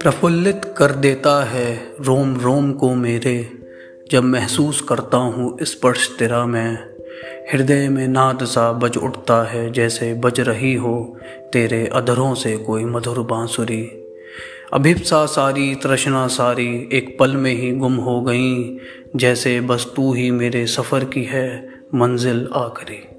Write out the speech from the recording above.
प्रफुल्लित कर देता है रोम रोम को मेरे। जब महसूस करता हूँ स्पर्श तेरा मैं। हृदय में नाद सा बज उठता है जैसे बज रही हो तेरे अधरों से कोई मधुर बांसुरी। अभिप्सा सारी, तृष्णा सारी, एक पल में ही गुम हो गई, जैसे बस तू ही मेरे सफ़र की है मंजिल आखिरी।